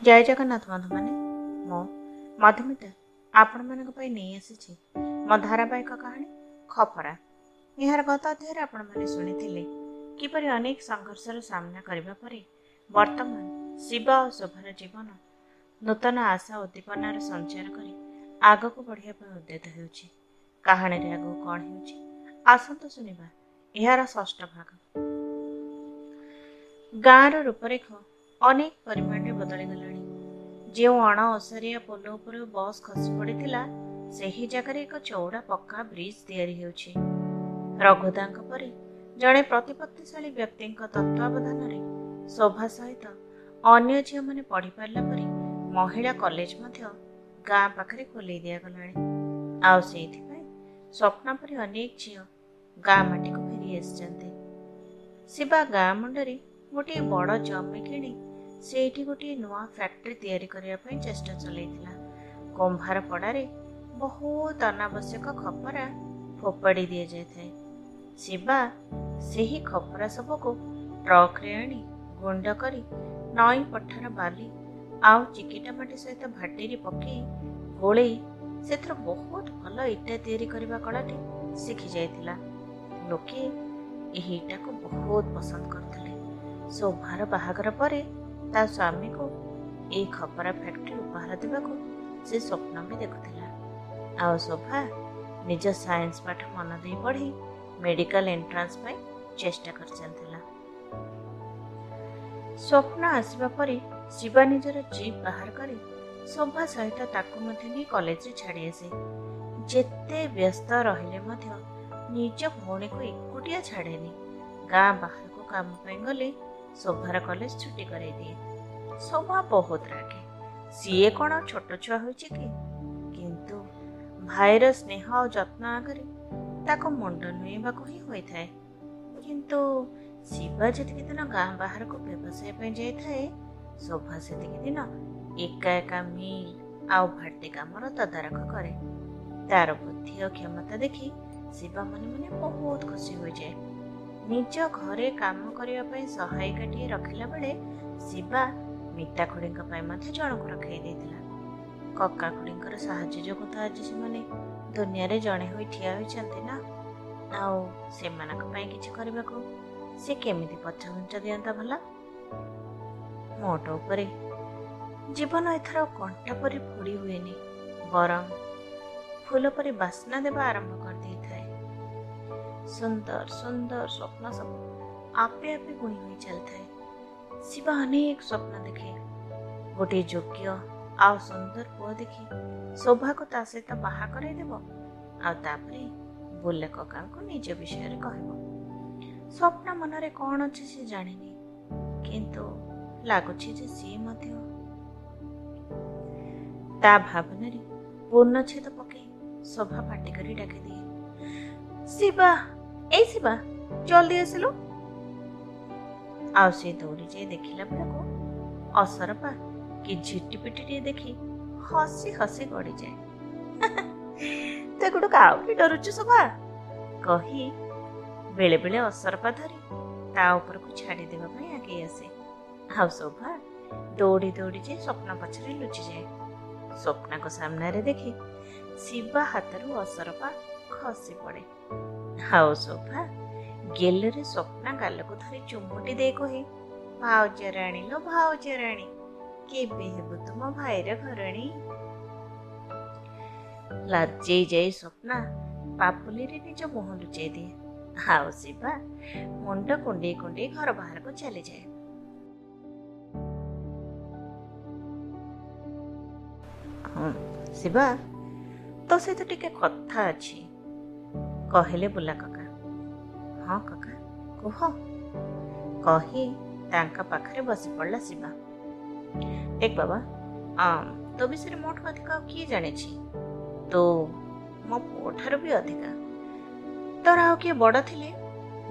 ଜୟ ଜଗନ୍ନାଥ ବନ୍ଧୁମାନେ ମୁଁ ମଧୁମିତା ଆପଣମାନଙ୍କ ପାଇଁ ନେଇ ଆସିଛି ମୋ ଧାରାବାହିକ କାହାଣୀ ଖପରା। ଏହାର ଗତ ଅଧ୍ୟାୟରେ ଆପଣମାନେ ଶୁଣିଥିଲେ କିପରି ଅନେକ ସଂଘର୍ଷର ସାମ୍ନା କରିବା ପରେ ବର୍ତ୍ତମାନ ଶିବ ଓ ଶୋଭାର ଜୀବନ ନୂତନ ଆଶା ଉଦ୍ଦୀପନାର ସଞ୍ଚାର କରି ଆଗକୁ ବଢ଼ିବା ପାଇଁ ଉଦ୍ୟତ ହେଉଛି। କାହାଣୀରେ ଆଗକୁ କ'ଣ ହେଉଛି ଆସନ୍ତୁ ଶୁଣିବା ଏହାର ଷଷ୍ଠ ଭାଗ। ଗାଁର ରୂପରେଖ ଅନେକ ପରିମାଣରେ ବଦଳିଗଲାଣି। ଯେଉଁ ଅଣ ଓସାରିଆ ପୋଲ ଉପରୁ ବସ୍ ଖସି ପଡ଼ିଥିଲା ସେହି ଜାଗାରେ ଏକ ଚଉଡ଼ା ପକ୍କା ବ୍ରିଜ ତିଆରି ହେଉଛି। ରଘୁଦାଙ୍କ ପରି ଜଣେ ପ୍ରତିପତ୍ତିଶାଳୀ ବ୍ୟକ୍ତିଙ୍କ ତତ୍ତ୍ୱାବଧାନରେ ଶୋଭା ସହିତ ଅନ୍ୟ ଝିଅମାନେ ପଢ଼ିପାରିଲା ପରି ମହିଳା କଲେଜ ମଧ୍ୟ ଗାଁ ପାଖରେ ଖୋଲେଇ ଦିଆଗଲାଣି। ଆଉ ସେଇଥିପାଇଁ ସ୍ୱପ୍ନ ପରି ଅନେକ ଝିଅ ଗାଁ ମାଟିକୁ ଫେରି ଆସିଛନ୍ତି। ଶିବା ଗାଁ ମୁଣ୍ଡରେ ଗୋଟିଏ ବଡ଼ ଜମି କିଣି ସେଇଠି ଗୋଟିଏ ନୂଆ ଫ୍ୟାକ୍ଟ୍ରି ତିଆରି କରିବା ପାଇଁ ଚେଷ୍ଟା ଚଲେଇଥିଲା। କୁମ୍ଭାର ପଡ଼ାରେ ବହୁତ ଅନାବଶ୍ୟକ ଖପରା ଫୋପାଡ଼ି ଦିଆଯାଇଥାଏ। ଶିବା ସେହି ଖପରା ସବୁକୁ ଟ୍ରକରେ ଆଣି ଗୁଣ୍ଡ କରି ନଈ ପଠାର ବାଲି ଆଉ ଚିକିଟା ମାଟି ସହିତ ଭାଟିରେ ପକେଇ ଗୋଳେଇ ସେଥିରୁ ବହୁତ ଭଲ ଇଟା ତିଆରି କରିବା କଳାଟି ଶିଖି ଯାଇଥିଲା ଲୋକେ ଏହି ଇଟାକୁ ବହୁତ ପସନ୍ଦ କରୁଥିଲେ। ଶୋଭାର ବାହାଘର ପରେ ତା ସ୍ୱାମୀକୁ ଏଇ ଖପରା ଫ୍ୟାକ୍ଟ୍ରି ଉପହାର ଦେବାକୁ ସେ ସ୍ୱପ୍ନ ବି ଦେଖୁଥିଲା। ଆଉ ଶୋଭା ନିଜ ସାଇନ୍ସ ପାଠ ମନ ଦେଇ ପଢ଼ି ମେଡ଼ିକାଲ ଏଣ୍ଟ୍ରାନ୍ସ ପାଇଁ ଚେଷ୍ଟା କରିଚାଲିଥିଲା। ସ୍ୱପ୍ନ ଆସିବା ପରେ ଶିବା ନିଜର ଜିପ୍ ବାହାର କରି ଶୋଭା ସହିତ ତାକୁ ମଧ୍ୟ ନେଇ କଲେଜରେ ଛାଡ଼ି ଆସେ। ଯେତେ ବ୍ୟସ୍ତ ରହିଲେ ମଧ୍ୟ ନିଜ ଭଉଣୀକୁ ଏକୁଟିଆ ଛାଡ଼େନି। ଗାଁ ବାହାରକୁ କାମ ପାଇଁ ଗଲେ ଶୋଭାର କଲେଜ ଛୁଟି କରାଇ ଦିଏ। ଶୋଭା ବହୁତ ରାଗେ। ସିଏ କ'ଣ ଛୋଟ ଛୁଆ ହୋଇଛି କି? କିନ୍ତୁ ଭାଇର ସ୍ନେହ ଆଉ ଯତ୍ନ ଆଗରେ ତାକୁ ମୁଣ୍ଡ ନୁଏଇବାକୁ ହିଁ ହୋଇଥାଏ। କିନ୍ତୁ ଶିବା ଯେତିକି ଦିନ ଗାଁ ବାହାରକୁ ବ୍ୟବସାୟ ପାଇଁ ଯାଇଥାଏ ଶୋଭା ସେତିକି ଦିନ ଏକା ଏକା ମିଲ୍ ଆଉ ଭାଟି କାମର ତଦାରଖ କରେ। ତାର ବୁଦ୍ଧି ଓ କ୍ଷମତା ଦେଖି ଶିବା ମନେ ମନେ ବହୁତ ଖୁସି ହୋଇଯାଏ। ନିଜ ଘରେ କାମ କରିବା ପାଇଁ ସହାୟିକାଟିଏ ରଖିଲା ବେଳେ ଶିବା ମିତା ଖୁଡ଼ିଙ୍କ ପାଇଁ ମଧ୍ୟ ଜଣକୁ ରଖାଇ ଦେଇଥିଲା। କକା ଖୁଡ଼ିଙ୍କର ସାହାଯ୍ୟ ଯୋଗୁଁ ତ ଆଜି ସେମାନେ ଦୁନିଆରେ ଜଣେ ହୋଇ ଠିଆ ହୋଇଛନ୍ତି ନା? ଆଉ ସେମାନଙ୍କ ପାଇଁ କିଛି କରିବାକୁ ସେ କେମିତି ପଛଘୁଞ୍ଚ ଦିଅନ୍ତା ଭଲ? ମୋଟ ଉପରେ ଜୀବନ ଏଥର କଣ୍ଟା ପରି ଫୋଡ଼ି ହୁଏନି ବରଂ ଫୁଲ ପରି ବାସ୍ନା ଦେବା ଆରମ୍ଭ କରିଦେଇଥାଏ ସୁନ୍ଦର ସୁନ୍ଦର ସ୍ୱପ୍ନ ସବୁ ଆପେ ଆପେ ବୁଣି ହୋଇ ଚାଲିଥାଏ ଶିବା ଅନେକ ସ୍ୱପ୍ନ ଦେଖେ ଗୋଟିଏ ଯୋଗ୍ୟ ଆଉ ସୁନ୍ଦର ପୁଅ ଦେଖି ଶୋଭାକୁ ତା ସହିତ ବାହା କରାଇଦେବ ଆଉ ତାପରେ ବୁଲେ କକାଙ୍କୁ ନିଜ ବିଷୟରେ କହିବ ସ୍ୱପ୍ନ ମନରେ କ'ଣ ଅଛି ସେ ଜାଣିନି କିନ୍ତୁ ଲାଗୁଛି ଯେ ସିଏ ମଧ୍ୟ ତା ଭାବନାରେ ପୂର୍ଣ୍ଣଚ୍ଛେଦ ପକେଇ ଶୋଭା ପାଟି କରି ଡାକିଦିଏ ଶିବା ଏଇ ଶିବା ଜଲ୍ଦି ଆସିଲୁ ଆଉ ସେ ଦୌଡ଼ି ଯାଇ ଦେଖିଲା ବେଳକୁ ଅସରପା କି ଝିଟିପିଟିଟିଏ ଦେଖି ହସି ହସି ଗଡ଼ିଯାଏ ତୁ ଏଗୁଡ଼କୁ ଆହୁରି ଡରୁଛୁ ଶୋଭା କହି ବେଳେ ବେଳେ ଅସରପା ଧରି ତା ଉପରକୁ ଛାଡ଼ିଦେବା ପାଇଁ ଆଗେଇ ଆସେ। ଆଉ ଶୋଭା ଦୌଡ଼ି ଦୌଡ଼ି ଯାଇ ସ୍ୱପ୍ନ ପଛରେ ଲୁଚିଯାଏ। ସ୍ୱପ୍ନାକୁ ସାମ୍ନାରେ ଦେଖି ଶିବା ହାତରୁ ଅସରପା ଖସି ପଡ଼େ। ଆଉ ଶୋଭା। ଗେଲରେ ସ୍ୱପ୍ନା ଗାଲକୁ ଧରି ଚୁମୁଟି ଦେଇ କହେ ଭାଉଜ ରାଣୀ ଲୋ ଭାଉଜ ରାଣୀ କେବେ ହେବୁ ତୁମ ଭାଇର ଘରଣୀ ଲଜେଇ ଯାଇ ସ୍ୱପ୍ନା ପାପୁଲିରେ ନିଜ ମୁହଁ ଲୁଚେଇ ଦିଏ। ଆଉ ଶିବା ମୁଣ୍ଡ କୁଣ୍ଡେଇ କୁଣ୍ଡେଇ ଘର ବାହାରକୁ ଚାଲିଯାଏ। ହଁ ଶିବା ତୋ ସହିତ ଟିକେ କଥା ଅଛି। କହିଲେ ବୁଲା କକା। ହଁ କକା କୁହ। କହି ତାଙ୍କ ପାଖରେ ବସି ପଡ଼ିଲା ଶିବା ଦେଖ ବାବା ତୋ ବିଷୟରେ ମୋଠୁ ଅଧିକ ଆଉ କିଏ ଜାଣିଛି? ତୁ ମୋ ପୁଅ ଠାରୁ ବି ଅଧିକା। ତୋର ଆଉ କିଏ ବଡ଼ ଥିଲେ?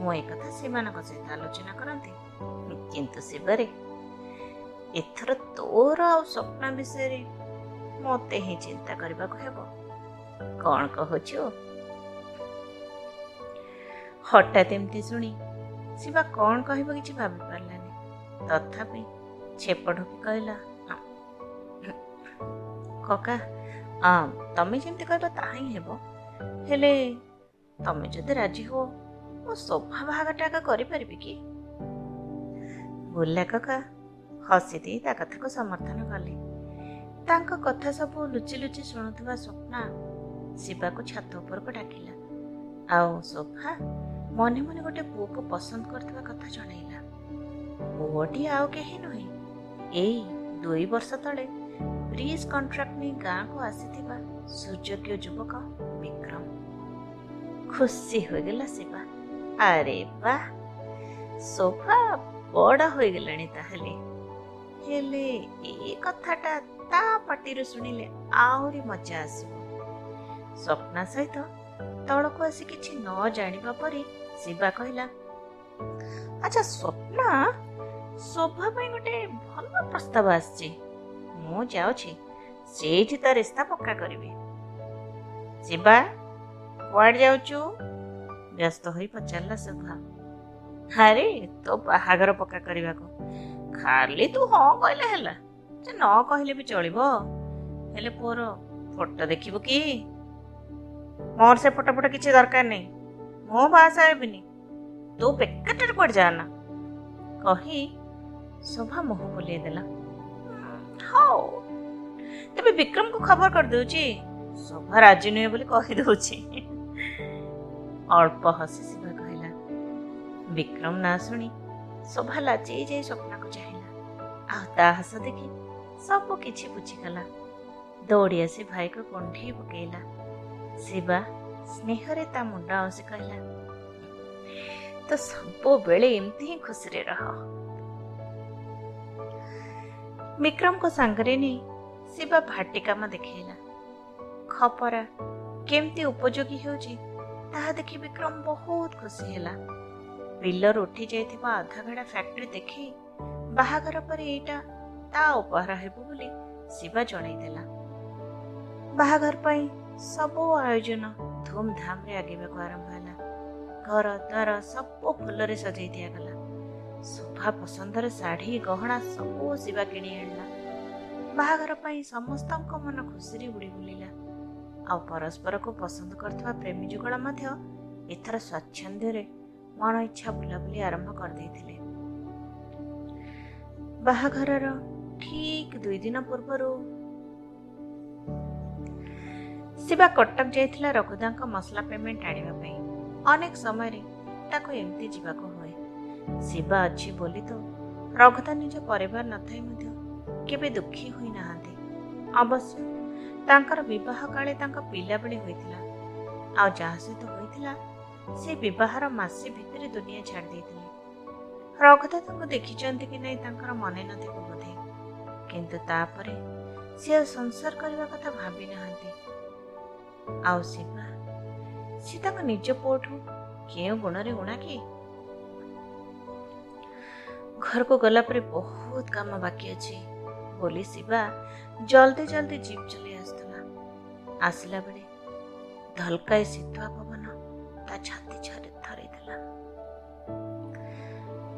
ମୁଁ ଏ କଥା ସେମାନଙ୍କ ସହିତ ଆଲୋଚନା କରନ୍ତି। କିନ୍ତୁ ଶିବରେ ଏଥର ତୋର ଆଉ ସ୍ୱପ୍ନ ବିଷୟରେ ମୋତେ ହିଁ ଚିନ୍ତା କରିବାକୁ ହେବ। କ'ଣ କହୁଛୁ? ହଠାତ୍ ଏମିତି ଶୁଣି ଶିବା କ'ଣ କହିବ କିଛି ଭାବି ପାରିଲାନି ତଥାପି ଛେପ ଢୋକି କହିଲା କକା ତମେ ଯେମିତି କହିବ ତାହା ହିଁ ହେବ। ହେଲେ ତମେ ଯଦି ରାଜି ହୁଅ ମୁଁ ସୋଫା ବାହାଘରଟା ଆଗ କରିପାରିବି କି? ବୁଲା କକା ହସି ଦେଇ ତା କଥାକୁ ସମର୍ଥନ କଲେ। ତାଙ୍କ କଥା ସବୁ ଲୁଚି ଲୁଚି ଶୁଣୁଥିବା ସ୍ୱପ୍ନା ଶିବାକୁ ଛାତ ଉପରକୁ ଡାକିଲା ଆଉ ସୋଫା ମନେ ମନେ ଗୋଟେ ପୁଅକୁ ପସନ୍ଦ କରୁଥିବା କଥା ଜଣେଇଲା। ପୁଅଟି ଆଉ କେହି ନୁହେଁ। ଏଇ ଦୁଇ ବର୍ଷ ତଳେ ବ୍ରିଜ କଣ୍ଟ୍ରାକ୍ଟ ନେଇ ଗାଁକୁ ଆସିଥିବା ସୁଯୋଗ୍ୟ ଯୁବକ ବିକ୍ରମ। ଖୁସି ହୋଇଗଲା ଶିବା। ଆରେ ବା ସୋଫା ବଡ଼ ହୋଇଗଲାଣି ତାହେଲେ। ହେଲେ ଏ କଥାଟା ତା ପାଟିରୁ ଶୁଣିଲେ ଆହୁରି ମଜା ଆସିବ। ସ୍ୱପ୍ନା ସହିତ ତଳକୁ ଆସି କିଛି ନ ଜାଣିବା ପରି ଶିବା କହିଲା? ଆଚ୍ଛା ସ୍ୱପ୍ନା? ଶୋଭା ପାଇଁ ଗୋଟେ ଭଲ ପ୍ରସ୍ତାବ ଆସିଛି। ମୁଁ ଯାଉଛି ସେଇଠି ତା ରିସ୍ତା ପକ୍କା କରିବି। ଶିବା କୁଆଡ଼େ ଯାଉଛୁ? ବ୍ୟସ୍ତ ହୋଇ ପଚାରିଲା ଶୋଭା। ଆରେ ତୋ ବାହାଘର ପକ୍କା କରିବାକୁ। ଖାଲି ତୁ ହଁ କହିଲେ ହେଲା। ଯେ ନ କହିଲେ ବି ଚଳିବ। ହେଲେ ପୁଅର ଫଟୋ ଦେଖିବୁ କି? ମୋର ସେ ଫଟୋ ଫଟୋ କିଛି ଦରକାର ନାହିଁ। ମୁଁ ବାହାସା ହେବିନି ତୁ ବେକାରଟାରେ କୁଆଡ଼େ ଯାଆନା କହି ଶୋଭା ମୁହଁ ବୁଲେଇ ଦେଲା ହଉ ତେବେ ବିକ୍ରମକୁ ଖବର କରିଦଉଛି ଶୋଭା ରାଜି ନୁହେଁ ବୋଲି କହିଦଉଛି ଅଳ୍ପ ହସି ଶିବା କହିଲା ବିକ୍ରମ ନା ଶୁଣି ଶୋଭା ଲାଚେଇ ଯାଇ ସ୍ୱପ୍ନକୁ ଚାହିଁଲା ଆଉ ତା ହସ ଦେଖି ସବୁ କିଛି ବୁଝିଗଲା ଦୌଡ଼ି ଆସି ଭାଇକୁ କୁଣ୍ଢେଇ ପକେଇଲା ଶିବା ସ୍ନେହରେ ତା ମୁଣ୍ଡ ଆଉସି କହିଲା ତ ସବୁବେଳେ ଏମିତି ହିଁ ଖୁସିରେ ରହ ବିକ୍ରମକୁ ସାଙ୍ଗରେ ନେଇ ଶିବା ଭାଟି କାମ ଦେଖେଇଲା ଖପରା କେମିତି ଉପଯୋଗୀ ହେଉଛି ତାହା ଦେଖି ବିକ୍ରମ ବହୁତ ଖୁସି ହେଲା ପିଲର ଉଠି ଯାଇଥିବା ଆଧାଗଡ଼ା ଫ୍ୟାକ୍ଟ୍ରି ଦେଖି ବାହାଘର ପରେ ଏଇଟା ତା ଉପହାର ହେବ ବୋଲି ଶିବା ଜଣେଇଦେଲା ବାହାଘର ପାଇଁ ସବୁ ଆୟୋଜନ ଧୁମଧାମରେ ଆଗିବାକୁ ଆରମ୍ଭ ହେଲା। ଘର ଦ୍ୱାର ସବୁ ଫୁଲରେ ସଜେଇ ଦିଆଗଲା। ସୋଫା ପସନ୍ଦର ଶାଢ଼ୀ ଗହଣା ସବୁ ଶିବା କିଣି ଆଣିଲା। ବାହାଘର ପାଇଁ ସମସ୍ତଙ୍କ ମନ ଖୁସିରେ ଉଡ଼ି ବୁଲିଲା। ଆଉ ପରସ୍ପରକୁ ପସନ୍ଦ କରୁଥିବା ପ୍ରେମୀ ଯୁଗଳ ମଧ୍ୟ ଏଥର ସ୍ୱାଚ୍ଛନ୍ଦ୍ୟରେ ମନ ଇଚ୍ଛା ବୁଲାବୁଲି ଆରମ୍ଭ କରିଦେଇଥିଲେ। ବାହାଘରର ଠିକ ଦୁଇ ଦିନ ପୂର୍ବରୁ ଶିବା କଟକ ଯାଇଥିଲା ରଘୁଦାଙ୍କ ମସଲା ପେମେଣ୍ଟ ଆଣିବା ପାଇଁ। ଅନେକ ସମୟରେ ତାକୁ ଏମିତି ଯିବାକୁ ହୁଏ। ଶିବା ଅଛି ବୋଲି ତ ରଘୁଦା ନିଜ ପରିବାର ନଥାଇ ମଧ୍ୟ କେବେ ଦୁଃଖୀ ହୋଇନାହାନ୍ତି ଅବଶ୍ୟ ତାଙ୍କର ବିବାହ କାଳେ ତାଙ୍କ ପିଲାବେଳେ ହୋଇଥିଲା। ଆଉ ଯାହା ସହିତ ହୋଇଥିଲା ସେ ବିବାହର ମାସେ ଭିତରେ ଦୁନିଆ ଛାଡ଼ି ଦେଇଥିଲେ। ରଘୁଦା ତାଙ୍କୁ ଦେଖିଛନ୍ତି କି ନାହିଁ ତାଙ୍କର ମନେ ନଥିବ ବୋଧେ। କିନ୍ତୁ ତାପରେ ସେ ଆଉ ସଂସାର କରିବା କଥା ଭାବି ନାହାନ୍ତି ଆଉ ଶିବା ସେ ତାଙ୍କ ନିଜ ପୁଅଠୁ କେଉଁ ଗୁଣରେ ଗୁଣା କି? ଘରକୁ ଗଲା ପରେ ବହୁତ କାମ ବାକି ଅଛି। ବୋଲି ଶିବା ଜଲ୍ଦି ଜଲ୍ଦି ଜିପ୍ ଚଲେଇ ଆସୁଥିଲା। ଆସିଲା ବେଳେ ଧଲକାଏ ଶୀତୁଆ ପବନ ତା ଛାତି ଛରେ ଥରେଇଥିଲା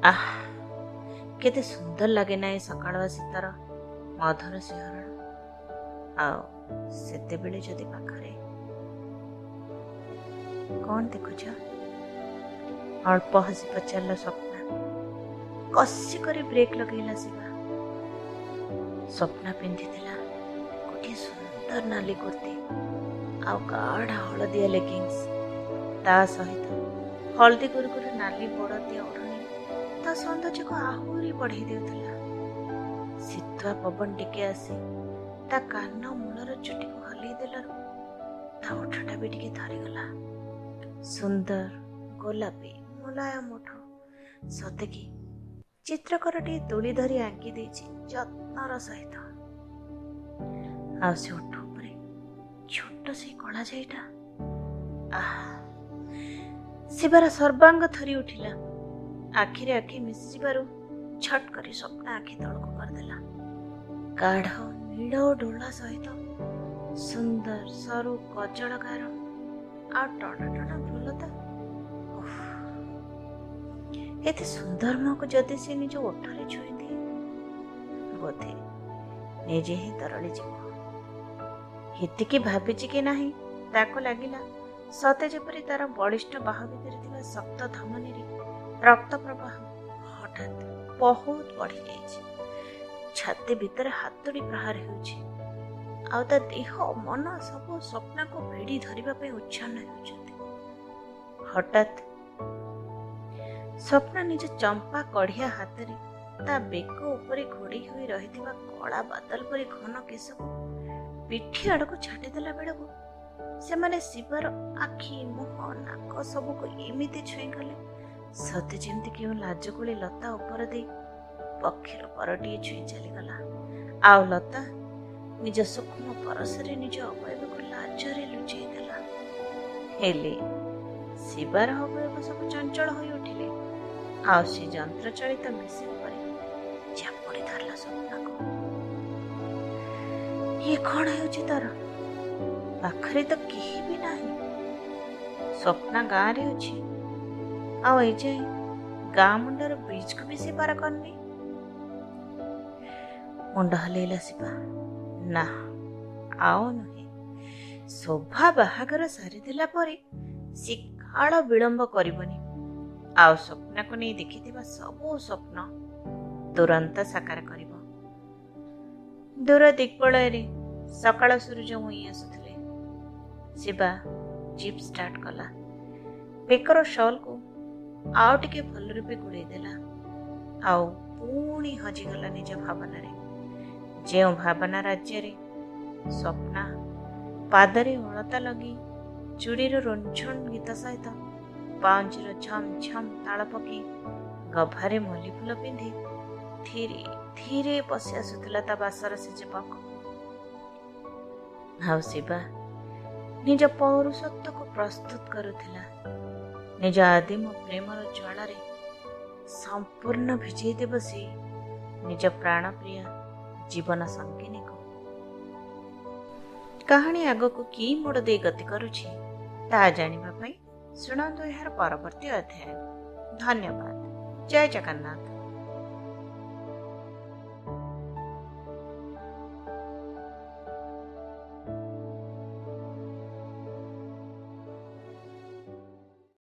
ଆହ କେତେ ସୁନ୍ଦର ଲାଗେ ନା ଏ ସକାଳୁଆ ଶୀତର ମଧୁର ଶିହରଣ। ଆଉ ସେତେବେଳେ ଯଦି ପାଖରେ କଣ ଦେଖୁଛ ଅଳ୍ପ ହସି ପଚାରିଲା ସ୍ୱପ୍ନା କଷି କରି ବ୍ରେକ୍ ଲଗେଇଲା ଶିବା ସ୍ୱପ୍ନା ପିନ୍ଧିଥିଲା ଗୋଟିଏ ସୁନ୍ଦର ନାଲି କୁର୍ତ୍ତି ଆଉ ଗାଢ଼ ହଳଦିଆ ଲେଗିଂସ୍ ତା ସହିତ ହଳଦୀ ଗୁରୁଗୁରୁ ନାଲି ବଡ଼ଦିଆ ଓଢ଼ଣୀ ତା ସୌନ୍ଦର୍ଯ୍ୟକୁ ଆହୁରି ବଢ଼େଇ ଦେଉଥିଲା ଶୀତୁଆ ପବନ ଟିକେ ଆସି ତା କାନ ମୂଳର ଚୁଟିକୁ ହଲେଇ ଦେଲାରୁ ତା ଓଠଟା ବି ଟିକେ ଧରିଗଲା ସୁନ୍ଦର ଗୋଲାପୀ ମୁଲାୟମ ଓଠ ସତେକି ଚିତ୍ରକରଟିଏ ତୁଳି ଧରି ଆଙ୍କି ଦେଇଛି ଯତ୍ନର ସହିତ। ଆଉ ସେ ଓଠ ଉପରେ ଛୋଟ ସେଇ କଳା ଯାଇଟା। ଆହା ଶିବାର ସର୍ବାଙ୍ଗ ଥରି ଉଠିଲା। ଆଖିରେ ଆଖି ମିଶିଯିବାରୁ ଛଟ୍ କରି ସ୍ୱପ୍ନ ଆଖି ତଳକୁ କରିଦେଲା। ଗାଢ଼ ନୀଳ ଡୋଳା ସହିତ ସୁନ୍ଦର ସରୁ କଜଳ ଗାର ଆଉ ଟଣା ଟଣା ଭ୍ରୁଲତା ଉଫ୍। ଏତେ ସୁନ୍ଦର ମୁହଁକୁ ଯଦି ସେ ନିଜ ଓଠରେ ଛୁଇଁ ଦିଏ ବୋଧେ ନିଜେ ହିଁ ତରଳି ଯିବ ଏତିକି ଭାବିଛି କି ନାହିଁ ତାକୁ ଲାଗିଲା ସତେ ଯେପରି ତାର ବଳିଷ୍ଠ ବାହୁ ଭିତରେ ଥିବା ଶକ୍ତ ଧମନୀରେ ରକ୍ତ ପ୍ରବାହ ହଠାତ୍ ବହୁତ ବଢିଯାଇଛି ଛାତି ଭିତରେ ହାତୁଡ଼ି ପ୍ରହାର ହେଉଛି ଆଉ ତା ଦେହ ମନ ସବୁ ସ୍ୱପ୍ନକୁ ଭିଡ଼ି ଧରିବା ପାଇଁ ଉଚ୍ଛନ୍ନ ହେଉଛନ୍ତି। ହଠାତ୍ ସ୍ୱପ୍ନ ନିଜ ଚମ୍ପା କଢିଆ ହାତରେ ତା ବେକ ଉପରେ ଘୋଡେଇ ହୋଇ ରହିଥିବା କଳା ବାଦଲ ପରି ଘନ କେଶକୁ ପିଠି ଆଡକୁ ଛାଟିଦେଲା ବେଳକୁ ସେମାନେ ଶିବାର ଆଖି ମୁହଁ ନାକ ସବୁକୁ ଏମିତି ଛୁଇଁଗଲେ ସତେ ଯେମିତି କେଉଁ ଲାଜକୁଳି ଲତା ଉପର ଦେଇ ପକ୍ଷୀର ପରଟିଏ ଛୁଇଁ ଚାଲିଗଲା। ଆଉ ଲତା ନିଜ ସୂକ୍ଷ୍ମ ପରଶରେ ନିଜ ଅବୟବକୁ ଲାଜରେ ଲୁଚେଇ ଦେଲା ହେଲେ ଶିବାର ଅବୟବ ସବୁ ଚଞ୍ଚଳ ହୋଇ ଉଠିଲେ ଆଉ ସେ ଯନ୍ତ୍ରଚାଳିତ ମେସିନ ପରେ ଚାପୁଡି ଧରିଲା ସ୍ୱପ୍ନକୁ ଇଏ କଣ ହେଉଛି ତାର ପାଖରେ ତ କେହି ବି ନାହିଁ ସ୍ୱପ୍ନା ଗାଁରେ ଅଛି ଆଉ ଏ ଯାଏ ଗାଁ ମୁଣ୍ଡର ବ୍ରିଜକୁ ବି ସେ ପାର କରିନି ମୁଣ୍ଡ ହଲେଇଲା ଶିବା ନା ଆଉ ନୁହେଁ। ଶୋଭା ବାହାଘର ସାରିଦେଲା ପରେ ସେ କାଳ ବିଳମ୍ବ କରିବନି। ଆଉ ସ୍ୱପ୍ନକୁ ନେଇ ଦେଖିଥିବା ସବୁ ସ୍ୱପ୍ନ ତୁରନ୍ତ ସାକାର କରିବ। ଦୂର ଦିଗ୍ବଳୟରେ ସକାଳ ସୂର୍ଯ୍ୟ ମୁଇଁ ଆସୁଥିଲେ ଶିବା ଜିପ୍ ଷ୍ଟାର୍ଟ କଲା। ବେକର ସଲ୍କୁ ଆଉ ଟିକେ ଭଲ ରୂପେ ଘୋଡ଼େଇ ଦେଲା। ଆଉ ପୁଣି ହଜିଗଲା ନିଜ ଭାବନାରେ। ଯେଉଁ ଭାବନା ରାଜ୍ୟରେ ସ୍ୱପ୍ନା ପାଦରେ ଅଳତା ଲଗେଇ ଚୁଡ଼ିର ରୁଞ୍ଝୁଣ ଗୀତ ସହିତ ପାଉଞ୍ଜିର ଝମ୍ ଝମ୍ ତାଳ ପକେଇ ଗଭାରେ ମଲ୍ଲି ଫୁଲ ପିନ୍ଧି ଧୀରେ ଧୀରେ ପଶି ଆସୁଥିଲା ତା ବାସର ସେଜ ପାଖକୁ ଆଉ ଶିବା ନିଜ ପୌରୁଷତ୍ୱକୁ ପ୍ରସ୍ତୁତ କରୁଥିଲା। ନିଜ ଆଦିମ ପ୍ରେମର ଜ୍ୱାଳାରେ ସମ୍ପୂର୍ଣ୍ଣ ଭିଜେଇ ଦେବ ସେ ନିଜ ପ୍ରାଣପ୍ରିୟ ଜୀବନ ସଙ୍ଗିନୀକୁ। କାହାଣୀ ଆଗକୁ କି ମୋଡ଼ ଦେଇ ଗତି କରୁଛି ତାହା ଜାଣିବା ପାଇଁ ଶୁଣନ୍ତୁ ଏହାର ପରବର୍ତ୍ତୀ ଅଧ୍ୟାୟ। ଧନ୍ୟବାଦ। ଜୟ ଜଗନ୍ନାଥ।